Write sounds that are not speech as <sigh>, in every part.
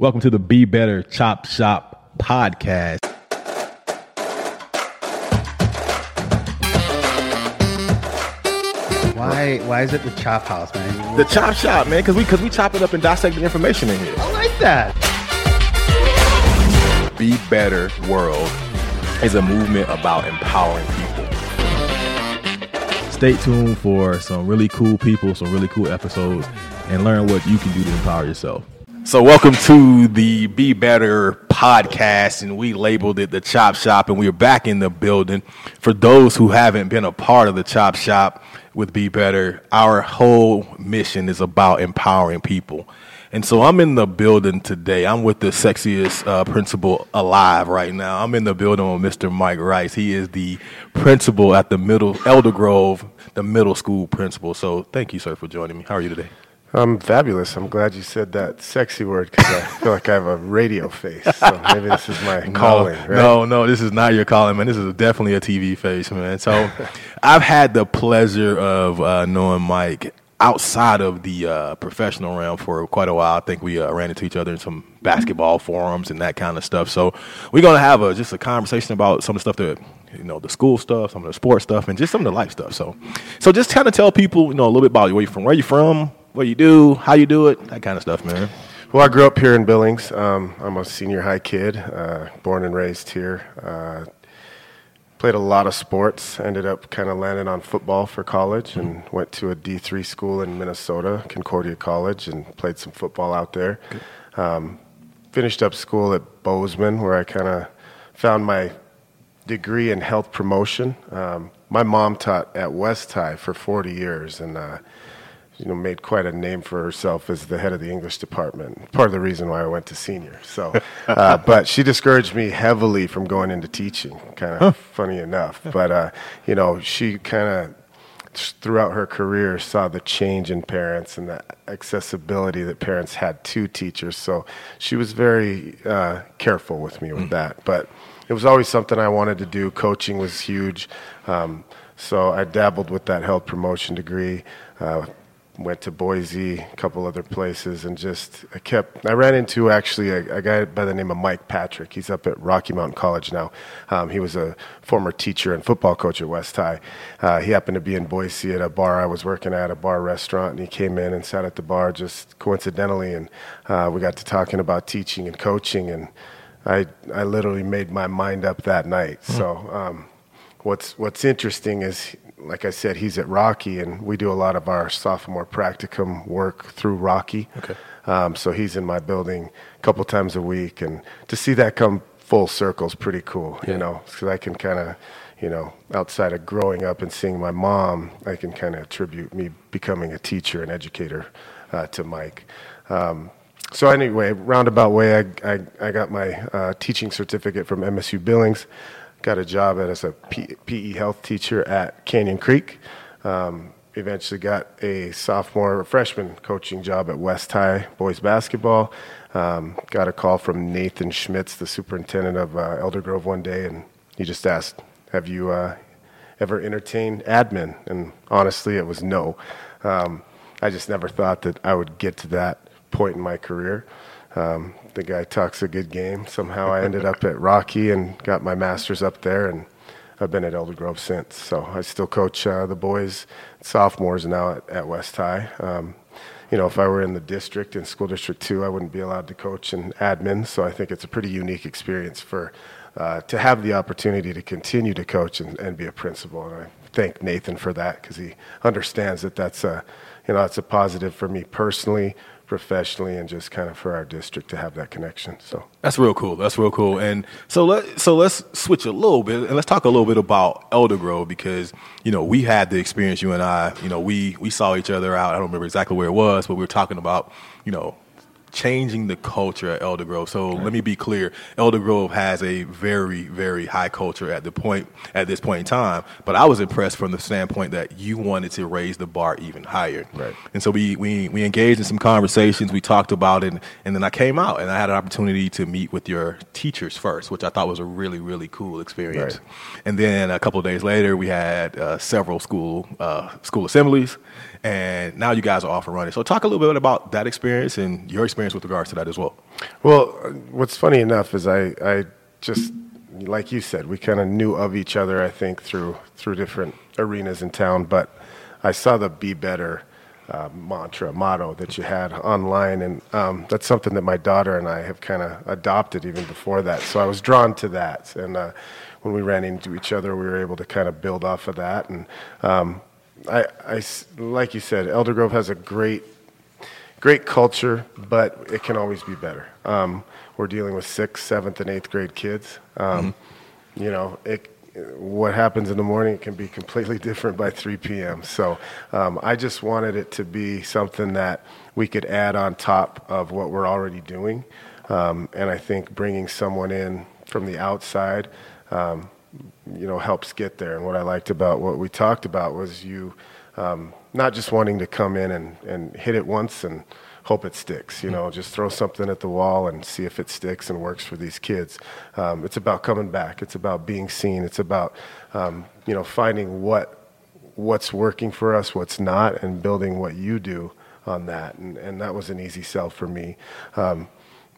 Welcome to the Be Better Chop Shop podcast. Why? Why is it the chop house, man? The Chop Shop, man, because we because we chop it up and dissect the information in here. I like that. Be Better World is a movement about empowering people. Stay tuned for some really cool people, some really cool episodes, and learn what you can do to empower yourself. So, welcome to the Be Better podcast, and we labeled it the Chop Shop, and we are back in the building. For those who haven't been a part of the Chop Shop with Be Better, our whole mission is about empowering people. And so I'm in the building today. I'm with the sexiest uh, principal alive right now. I'm in the building with Mr. Mike Rice. He is the principal at the middle Elder Grove, the middle school principal. So thank you, sir, for joining me. How are you today? I'm fabulous. I'm glad you said that sexy word because I feel like I have a radio face. So maybe this is my <laughs> calling, no, right? No, no, this is not your calling, man. This is definitely a TV face, man. So <laughs> I've had the pleasure of uh, knowing Mike outside of the uh, professional realm for quite a while. I think we uh, ran into each other in some basketball forums and that kind of stuff. So we're gonna have a just a conversation about some of the stuff that you know, the school stuff, some of the sports stuff, and just some of the life stuff. So, so just kind of tell people, you know, a little bit about where you from, where you're from, what you do, how you do it, that kind of stuff, man. Well, I grew up here in Billings. Um, I'm a senior high kid, uh, born and raised here. Uh, played a lot of sports. Ended up kind of landing on football for college, and went to a D3 school in Minnesota, Concordia College, and played some football out there. Um, finished up school at Bozeman, where I kind of found my degree in health promotion. Um, my mom taught at West High for 40 years, and uh, you know, made quite a name for herself as the head of the English department. Part of the reason why I went to senior. So, <laughs> uh, but she discouraged me heavily from going into teaching. Kind of funny enough, but uh, you know, she kind of throughout her career saw the change in parents and the accessibility that parents had to teachers. So she was very uh, careful with me with that. But it was always something I wanted to do. Coaching was huge. Um, so I dabbled with that health promotion degree. Uh, went to Boise, a couple other places, and just I kept. I ran into actually a, a guy by the name of Mike Patrick. He's up at Rocky Mountain College now. Um, he was a former teacher and football coach at West High. Uh, he happened to be in Boise at a bar I was working at, a bar restaurant, and he came in and sat at the bar just coincidentally, and uh, we got to talking about teaching and coaching, and I I literally made my mind up that night. Mm. So. Um, what's what's interesting is like I said, he's at Rocky, and we do a lot of our sophomore practicum work through Rocky. Okay. Um, so he's in my building a couple times a week, and to see that come full circle is pretty cool, yeah. you know, because I can kind of, you know, outside of growing up and seeing my mom, I can kind of attribute me becoming a teacher and educator uh, to Mike. Um, so anyway, roundabout way, I, I, I got my uh, teaching certificate from MSU Billings got a job as a PE health teacher at Canyon Creek. Um, eventually got a sophomore, freshman coaching job at West High boys basketball. Um, got a call from Nathan Schmitz, the superintendent of uh, Elder Grove, one day, and he just asked, "Have you uh, ever entertained admin?" And honestly, it was no. Um, I just never thought that I would get to that point in my career. Um, the guy talks a good game. Somehow I ended up at Rocky and got my master's up there, and I've been at Elder Grove since. So I still coach uh, the boys, sophomores now at, at West High. Um, you know, if I were in the district in school district two, I wouldn't be allowed to coach in admin. So I think it's a pretty unique experience for uh, to have the opportunity to continue to coach and, and be a principal. And I thank Nathan for that because he understands that that's a you know that's a positive for me personally, professionally and just kind of for our district to have that connection. So that's real cool. That's real cool. And so let so let's switch a little bit and let's talk a little bit about Elder Grove because you know we had the experience. You and I, you know, we we saw each other out. I don't remember exactly where it was, but we were talking about you know changing the culture at Elder Grove. So let me be clear: Elder Grove has a very, very high culture at the point at this point in time. But I was impressed from the standpoint that you wanted to raise the bar even higher. Right. And so we we we engaged in some conversations. We talked about it, and then I came out and I had an opportunity to meet with your teachers first, which I thought was a really, really cool experience. Right. And then a couple of days later, we had uh, several school uh, school assemblies and now you guys are off and running. So talk a little bit about that experience and your experience with regards to that as well. Well, what's funny enough is I, I just like you said, we kind of knew of each other. I think through through different arenas in town, but I saw the "Be Better" uh, mantra motto that you had online, and um, that's something that my daughter and I have kind of adopted even before that. So I was drawn to that, and uh, when we ran into each other, we were able to kind of build off of that. And um, I, I, like you said, Elder Grove has a great great culture, but it can always be better. Um, we're dealing with sixth, seventh, and eighth grade kids. Um, mm-hmm. You know, it, what happens in the morning can be completely <laughs> different by 3 p.m. So um, I just wanted it to be something that we could add on top of what we're already doing. Um, and I think bringing someone in from the outside, um, you know, helps get there. And what I liked about what we talked about was you um, not just wanting to come in and, and hit it once and hope it sticks. You know, just throw something at the wall and see if it sticks and works for these kids. Um, it's about coming back. It's about being seen. It's about um, you know finding what what's working for us, what's not, and building what you do on that. And, and that was an easy sell for me. Um,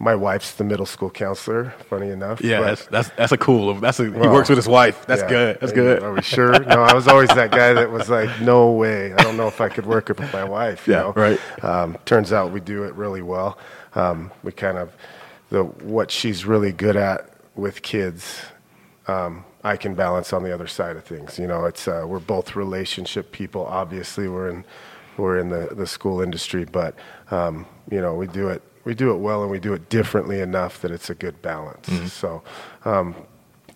my wife's the middle school counselor. Funny enough. Yeah, that's, that's that's a cool. That's a, well, he works with his wife. That's yeah, good. That's good. Are we sure? no, I was always that guy that was like, no way. I don't know if I could work it with my wife. yeah, know? right. Um, turns out we do it really well. Um, we kind of the what she's really good at with kids. Um, I can balance on the other side of things. You know, it's uh, we're both relationship people. Obviously, we're in we're in the the school industry, but um, you know, we do it we do it well and we do it differently enough that it's a good balance. Mm-hmm. So, um,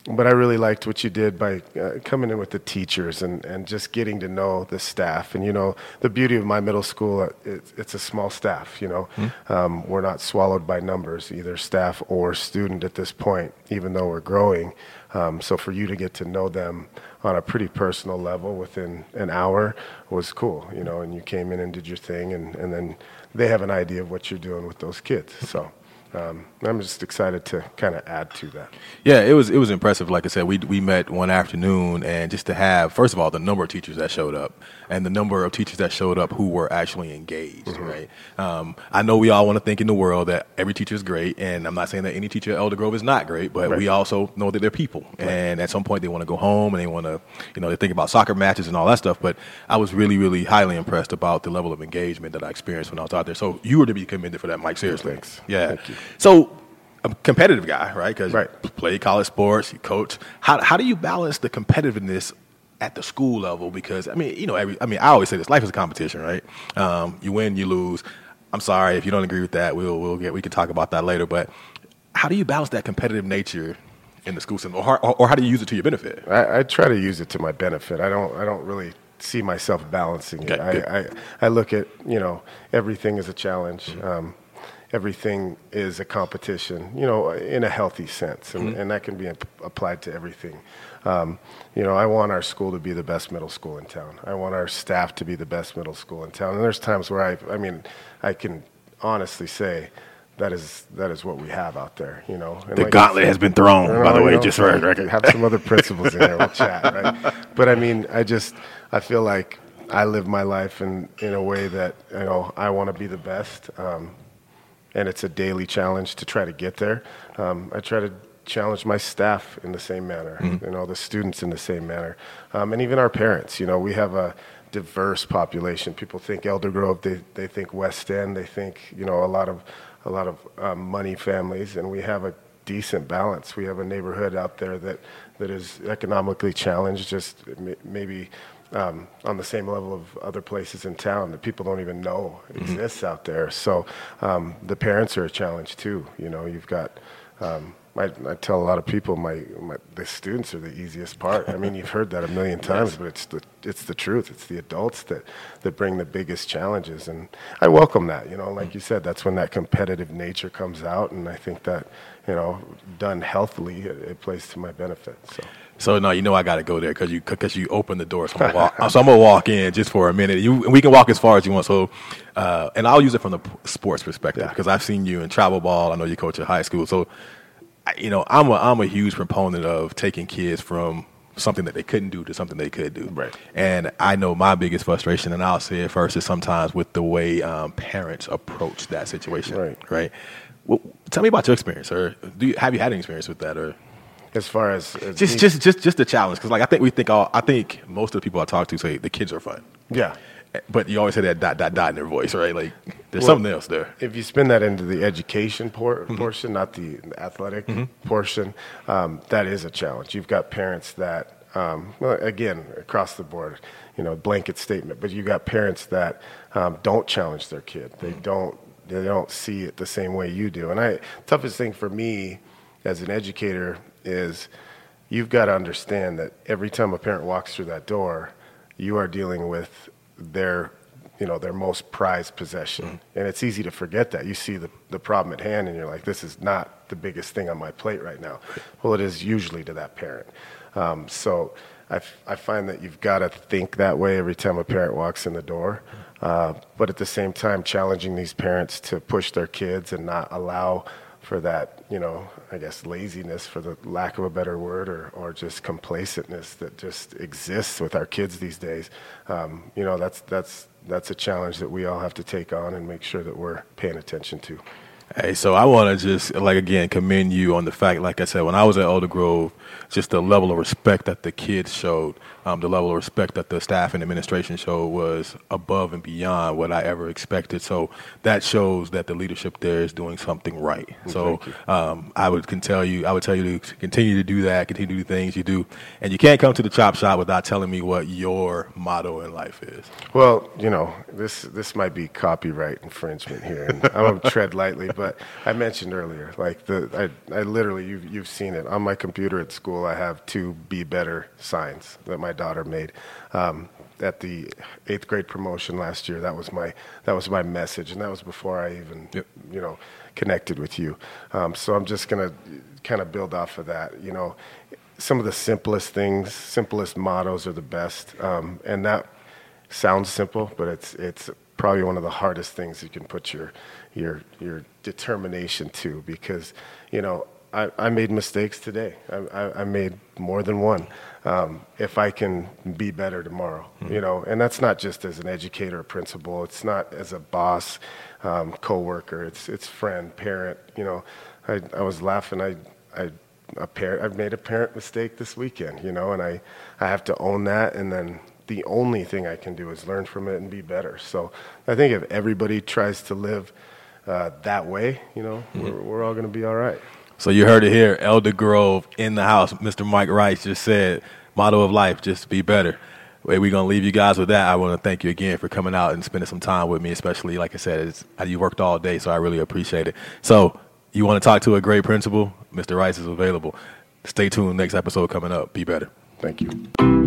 but I really liked what you did by uh, coming in with the teachers and, and just getting to know the staff. And you know, the beauty of my middle school, uh, it, it's a small staff. You know, mm-hmm. um, we're not swallowed by numbers, either staff or student at this point, even though we're growing. Um, so for you to get to know them on a pretty personal level within an hour was cool. You know, and you came in and did your thing, and, and then they have an idea of what you're doing with those kids. So um, I'm just excited to kind of add to that. Yeah, it was it was impressive. Like I said, we we met one afternoon, and just to have first of all the number of teachers that showed up, and the number of teachers that showed up who were actually engaged. Mm-hmm. Right. Um, I know we all want to think in the world that every teacher is great, and I'm not saying that any teacher at Elder Grove is not great, but right. we also know that they're people, right. and at some point they want to go home and they want to, you know, they think about soccer matches and all that stuff. But I was really really highly impressed about the level of engagement that I experienced when I was out there. So you were to be commended for that, Mike. Seriously. Thanks. Yeah. Thank so a competitive guy, right? Because right. you play college sports, you coach. How how do you balance the competitiveness at the school level? Because I mean, you know, every I mean, I always say this: life is a competition, right? Um, you win, you lose. I'm sorry if you don't agree with that. We'll we'll get we can talk about that later. But how do you balance that competitive nature in the school system, or, or, or how do you use it to your benefit? I, I, try to use it to my benefit. I don't I don't really see myself balancing it. I, I, I look at you know everything as a challenge. Mm-hmm. Um, everything is a competition, you know, in a healthy sense, and, mm-hmm. and that can be applied to everything. Um, you know, I want our school to be the best middle school in town. I want our staff to be the best middle school in town. And there's times where I, I mean, I can honestly say that is that is what we have out there. You know, and the like gauntlet said, has been thrown. By the way, know, just for record. Have some other principals in there. We'll <laughs> chat. Right? But I mean, I just I feel like I live my life in in a way that you know I want to be the best. Um, and it's a daily challenge to try to get there. Um, I try to challenge my staff in the same manner, mm-hmm. and all the students in the same manner, um, and even our parents. You know, we have a diverse population. People think Elder Grove, they they think West End, they think you know a lot of a lot of um, money families, and we have a decent balance. We have a neighborhood out there that that is economically challenged, just maybe um, on the same level of other places in town that people don't even know mm-hmm. exists mm-hmm. out there. So um, the parents are a challenge too. You know, you've got. Um, I, I, tell a lot of people my, my, the students are the easiest part. I mean, you've heard that a million <laughs> times, yes. but it's the it's the truth. It's the adults that that bring the biggest challenges, and I welcome that. You know, like mm-hmm. you said, that's when that competitive nature comes out, and I think that you know, done healthily, it, it plays to my benefit. So. So no, you know I got to go there because you because you opened the door. So <laughs> I'm, walk, so I'm, gonna walk in just for a minute. You we can walk as far as you want. So, uh, and I'll use it from the sports perspective because yeah. I've seen you in travel ball. I know you coach at high school. So, you know I'm a I'm a huge proponent of taking kids from something that they couldn't do to something they could do. Right. And I know my biggest frustration, and I'll say it first, is sometimes with the way um, parents approach that situation. Right. Right Well, tell me about your experience, or do you, have you had any experience with that, or As far as, as just me- just just just the challenge? Because like I think we think all I think most of the people I talk to say the kids are fun, yeah. but you always hear that dot dot dot in their voice, right? Like there's Well, something else there. If you spin that into the education por- Mm-hmm. portion, not the athletic portion, um, that is a challenge. You've got parents that, um, well, again, across the board, you know, blanket statement, but you've got parents that um, don't challenge their kid. They Mm-hmm. don't. They don't see it the same way you do. And I, toughest thing for me as an educator is you've got to understand that every time a parent walks through that door, you are dealing with their, you know, their most prized possession. And it's easy to forget that. You see the, the problem at hand and you're like, this is not the biggest thing on my plate right now. Well, it is usually to that parent. Um, so I, f- I find that you've got to think that way every time a parent walks in the door. Uh, but at the same time, challenging these parents to push their kids and not allow for that, you know, I guess laziness, for the lack of a better word, or, or just complacentness that just exists with our kids these days. Um, you know, that's, that's, that's a challenge that we all have to take on and make sure that we're paying attention to. Hey, so I want to just like again commend you on the fact, like I said, when I was at Elder Grove, just the level of respect that the kids showed, um, the level of respect that the staff and administration showed was above and beyond what I ever expected. So that shows that the leadership there is doing something right. So um, I would can tell you, I would tell you to continue to do that, continue to do things you do, and you can't come to the chop shop without telling me what your motto in life is. Well, you know, this this might be copyright infringement here, and I'm gonna tread lightly. But I mentioned earlier, like the I, I literally you've you've seen it on my computer at school. I have two "Be Better" signs that my daughter made. Um, at the eighth grade promotion last year, that was my that was my message, and that was before I even Yep. you know connected with you. Um, so I'm just gonna kind of build off of that. You know, some of the simplest things, simplest mottos are the best, um, and that sounds simple, but it's it's probably one of the hardest things you can put your your your determination too, because you know I, I made mistakes today. I, I, I made more than one. Um, if I can be better tomorrow, you know, and that's not just as an educator or principal. It's not as a boss, um, coworker. It's it's friend, parent. You know, I I was laughing. I I a parent I've made a parent mistake this weekend, you know, and I, I have to own that and then the only thing I can do is learn from it and be better. So I think if everybody tries to live uh, that way, you know, we're, we're all going to be all right. So you heard it here, Elder Grove in the house. Mr. Mike Rice just said, motto of life, just be better. We're going to leave you guys with that. I want to thank you again for coming out and spending some time with me, especially, like I said, it's, you worked all day, so I really appreciate it. So you want to talk to a great principal? Mr. Rice is available. Stay tuned. Next episode coming up. Be better. Thank you.